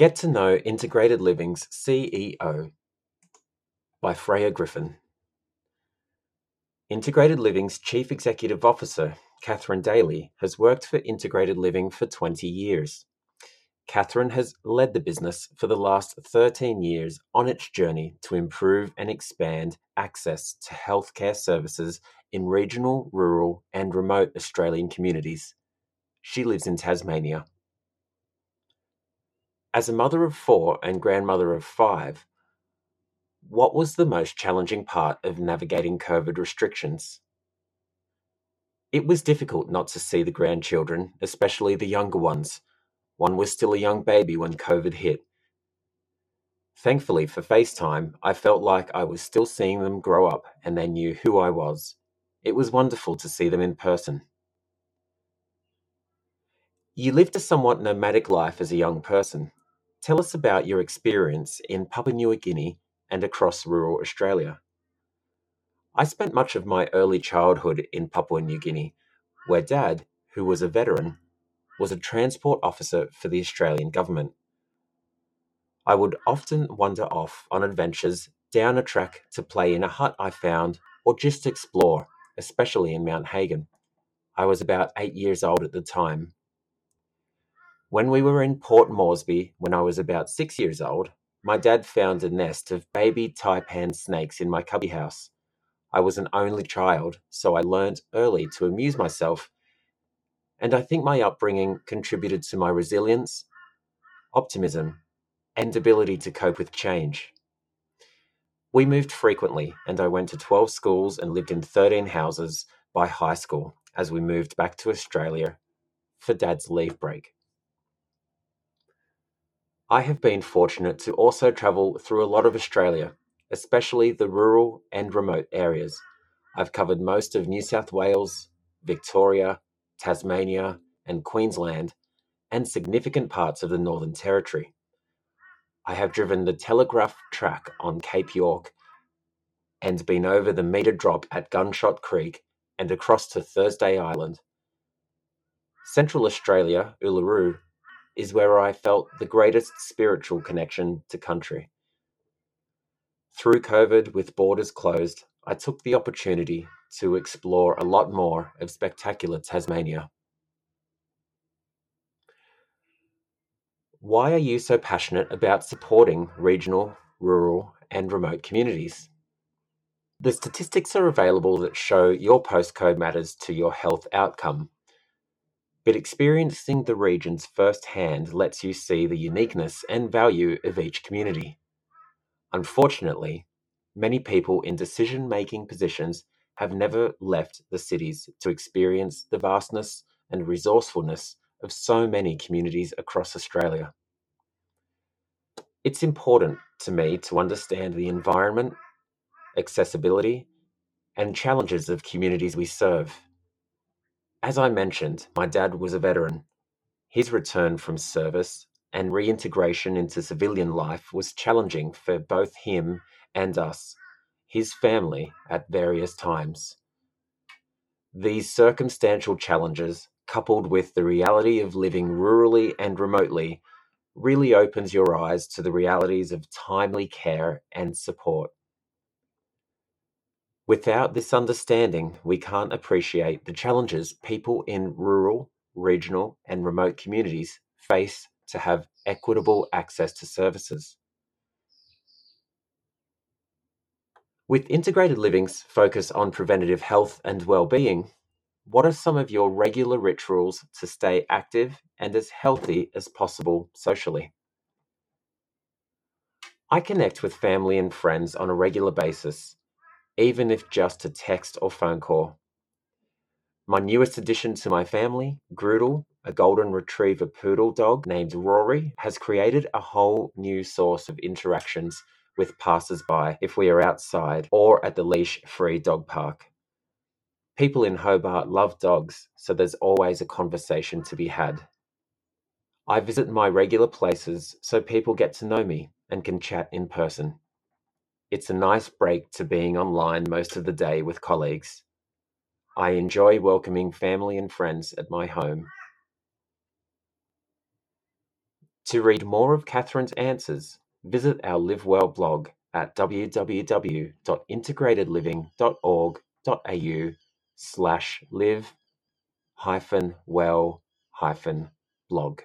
Get to know Integrated Living's CEO by Freya Griffin. Integrated Living's Chief Executive Officer, Catherine Daly, has worked for Integrated Living for 20 years. Catherine has led the business for the last 13 years on its journey to improve and expand access to healthcare services in regional, rural, and remote Australian communities. She lives in Tasmania. As a mother of four and grandmother of five, what was the most challenging part of navigating COVID restrictions? It was difficult not to see the grandchildren, especially the younger ones one was still a young baby when COVID hit. Thankfully for FaceTime, I felt like I was still seeing them grow up and they knew who I was. It was wonderful to see them in person. You lived a somewhat nomadic life as a young person. Tell us about your experience in Papua New Guinea and across rural Australia. I spent much of my early childhood in Papua New Guinea, where Dad, who was a veteran, was a transport officer for the Australian government. I would often wander off on adventures down a track to play in a hut I found or just explore, especially in Mount Hagen. I was about eight years old at the time. When we were in Port Moresby, when I was about six years old, my dad found a nest of baby taipan snakes in my cubby house. I was an only child, so I learnt early to amuse myself and I think my upbringing contributed to my resilience, optimism, and ability to cope with change. We moved frequently, and I went to 12 schools and lived in 13 houses by high school as we moved back to Australia for Dad's leave break. I have been fortunate to also travel through a lot of Australia, especially the rural and remote areas. I've covered most of New South Wales, Victoria, Tasmania, and Queensland, and significant parts of the Northern Territory. I have driven the telegraph track on Cape York and been over the meter drop at Gunshot Creek and across to Thursday Island. Central Australia, Uluru, is where I felt the greatest spiritual connection to country. Through COVID, with borders closed, I took the opportunity to explore a lot more of spectacular Tasmania. Why are you so passionate about supporting regional, rural, and remote communities? The statistics are available that show your postcode matters to your health outcome, but experiencing the regions firsthand lets you see the uniqueness and value of each community. Unfortunately, many people in decision making positions have never left the cities to experience the vastness and resourcefulness of so many communities across Australia. It's important to me to understand the environment, accessibility, and challenges of communities we serve. As I mentioned, my dad was a veteran. His return from service and reintegration into civilian life was challenging for both him and us his family at various times. These circumstantial challenges, coupled with the reality of living rurally and remotely, really opens your eyes to the realities of timely care and support. Without this understanding, we can't appreciate the challenges people in rural, regional, and remote communities face to have equitable access to services. With integrated living's focus on preventative health and well-being, what are some of your regular rituals to stay active and as healthy as possible socially? I connect with family and friends on a regular basis, even if just a text or phone call. My newest addition to my family, Groodle, a golden retriever poodle dog named Rory, has created a whole new source of interactions with passers-by if we are outside or at the leash-free dog park. People in Hobart love dogs, so there's always a conversation to be had. I visit my regular places so people get to know me and can chat in person. It's a nice break to being online most of the day with colleagues. I enjoy welcoming family and friends at my home. To read more of Catherine's answers, visit our Live Well blog at www.integratedliving.org.au slash live hyphen well hyphen blog.